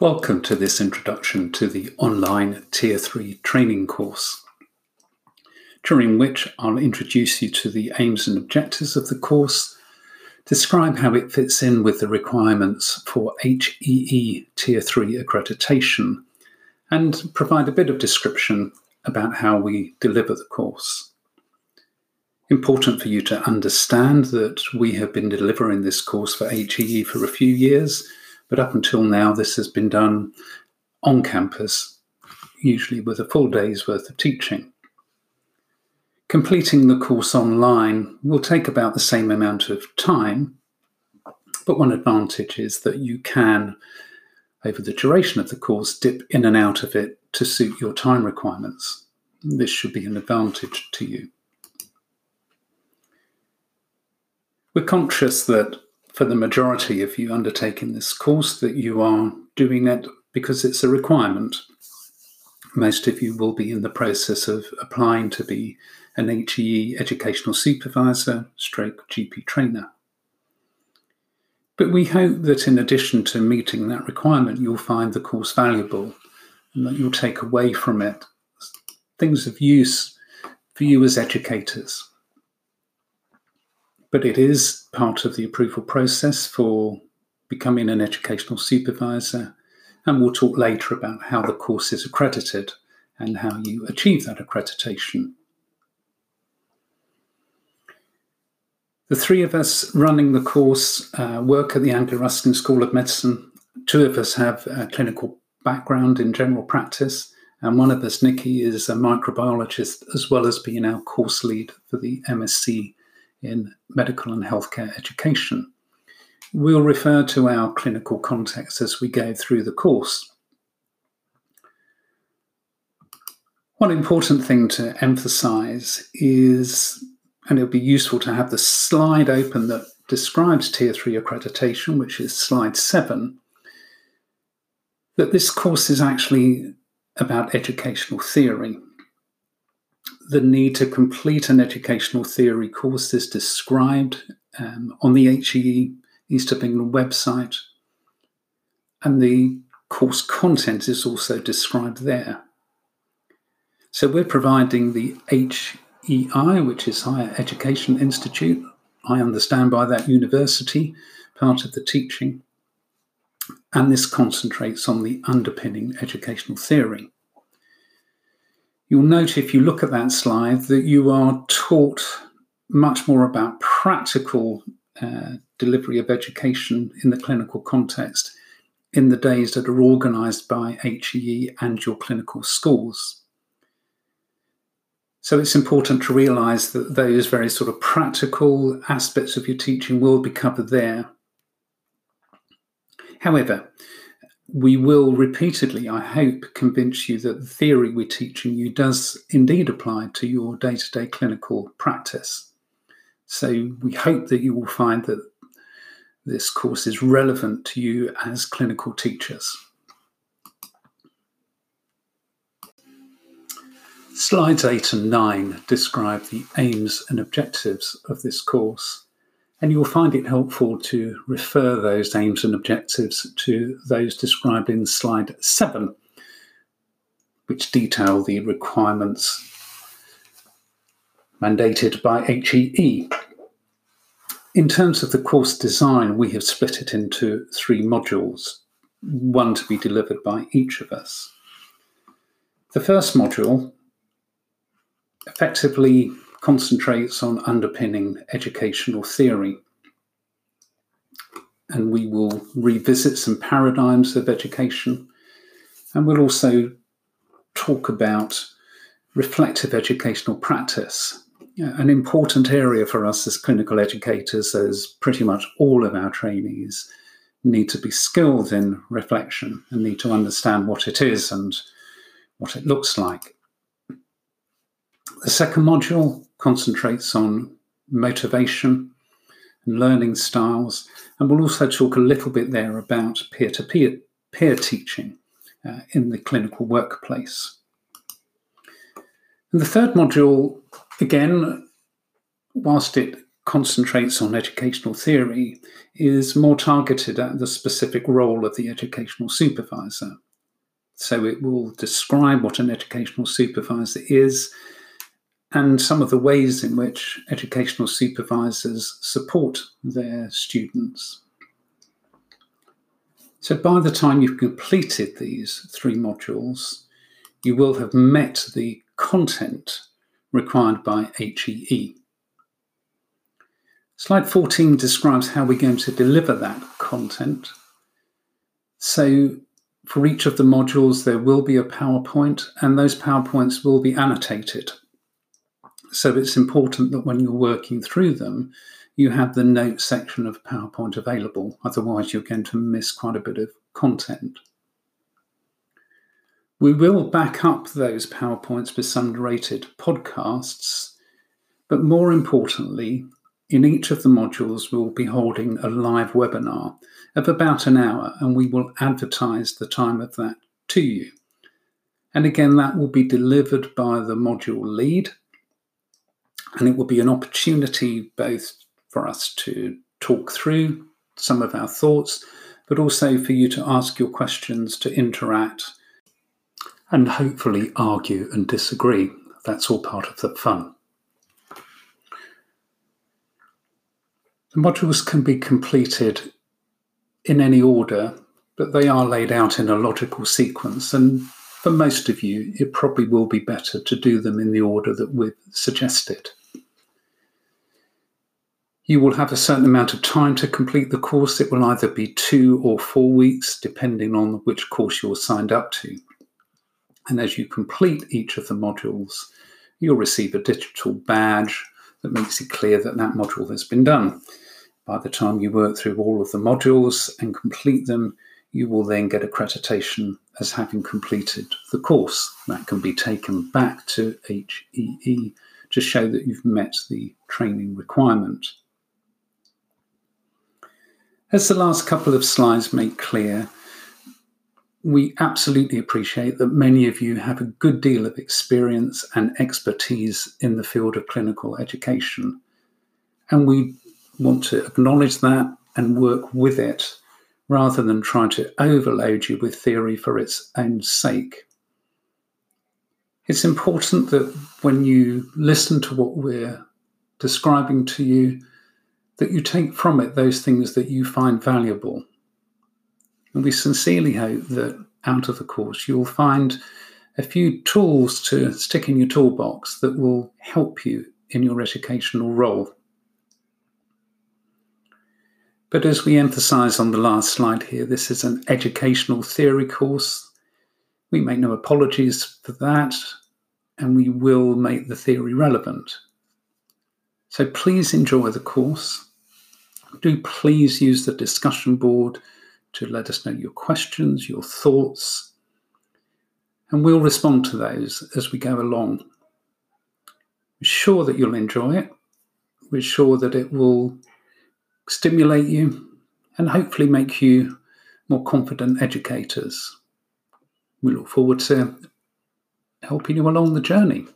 Welcome to this introduction to the online Tier 3 training course, during which I'll introduce you to the aims and objectives of the course, describe how it fits in with the requirements for HEE Tier 3 accreditation, and provide a bit of description about how we deliver the course. Important for you to understand that we have been delivering this course for HEE for a few years but up until now, this has been done on campus, usually with a full day's worth of teaching. Completing the course online will take about the same amount of time, but one advantage is that you can, over the duration of the course, dip in and out of it to suit your time requirements. This should be an advantage to you. We're conscious that for the majority of you undertaking this course that you are doing it because it's a requirement. Most of you will be in the process of applying to be an HEE educational supervisor, stroke GP trainer. But we hope that in addition to meeting that requirement, you'll find the course valuable and that you'll take away from it things of use for you as educators but it is part of the approval process for becoming an educational supervisor. And we'll talk later about how the course is accredited and how you achieve that accreditation. The three of us running the course uh, work at the Anglia Ruskin School of Medicine. Two of us have a clinical background in general practice, and one of us, Nikki, is a microbiologist as well as being our course lead for the MSc in medical and healthcare education. We'll refer to our clinical context as we go through the course. One important thing to emphasize is, and it'll be useful to have the slide open that describes Tier 3 accreditation, which is slide 7, that this course is actually about educational theory the need to complete an educational theory course is described um, on the HEE East of England website, and the course content is also described there. So we're providing the HEI, which is Higher Education Institute. I understand by that university, part of the teaching. And this concentrates on the underpinning educational theory. You'll note if you look at that slide that you are taught much more about practical uh, delivery of education in the clinical context in the days that are organised by HEE and your clinical schools. So it's important to realise that those very sort of practical aspects of your teaching will be covered there. However, we will repeatedly, I hope, convince you that the theory we're teaching you does indeed apply to your day to day clinical practice. So we hope that you will find that this course is relevant to you as clinical teachers. Slides 8 and 9 describe the aims and objectives of this course. And you'll find it helpful to refer those aims and objectives to those described in slide seven, which detail the requirements mandated by HEE. In terms of the course design, we have split it into three modules, one to be delivered by each of us. The first module effectively concentrates on underpinning educational theory. And we will revisit some paradigms of education. And we'll also talk about reflective educational practice, an important area for us as clinical educators, as pretty much all of our trainees need to be skilled in reflection and need to understand what it is and what it looks like. The second module concentrates on motivation and learning styles. And we'll also talk a little bit there about peer to peer peer teaching uh, in the clinical workplace. And the third module, again, whilst it concentrates on educational theory is more targeted at the specific role of the educational supervisor. So it will describe what an educational supervisor is and some of the ways in which educational supervisors support their students. So by the time you've completed these three modules, you will have met the content required by HEE. Slide 14 describes how we're going to deliver that content. So for each of the modules, there will be a PowerPoint, and those PowerPoints will be annotated. So it's important that when you're working through them, you have the notes section of PowerPoint available. Otherwise, you're going to miss quite a bit of content. We will back up those PowerPoints with some narrated podcasts, but more importantly, in each of the modules, we'll be holding a live webinar of about an hour, and we will advertise the time of that to you. And again, that will be delivered by the module lead, and it will be an opportunity both for us to talk through some of our thoughts, but also for you to ask your questions, to interact, and hopefully argue and disagree. That's all part of the fun. The modules can be completed in any order, but they are laid out in a logical sequence. And for most of you, it probably will be better to do them in the order that we've suggested. You will have a certain amount of time to complete the course. It will either be two or four weeks, depending on which course you're signed up to. And as you complete each of the modules, you'll receive a digital badge that makes it clear that that module has been done. By the time you work through all of the modules and complete them, you will then get accreditation as having completed the course. That can be taken back to HEE to show that you've met the training requirement. As the last couple of slides make clear, we absolutely appreciate that many of you have a good deal of experience and expertise in the field of clinical education. And we want to acknowledge that and work with it rather than try to overload you with theory for its own sake. It's important that when you listen to what we're describing to you, that you take from it those things that you find valuable. And we sincerely hope that out of the course you'll find a few tools to stick in your toolbox that will help you in your educational role. But as we emphasize on the last slide here, this is an educational theory course. We make no apologies for that, and we will make the theory relevant. So please enjoy the course do please use the discussion board to let us know your questions, your thoughts, and we'll respond to those as we go along. We're sure that you'll enjoy it. We're sure that it will stimulate you and hopefully make you more confident educators. We look forward to helping you along the journey.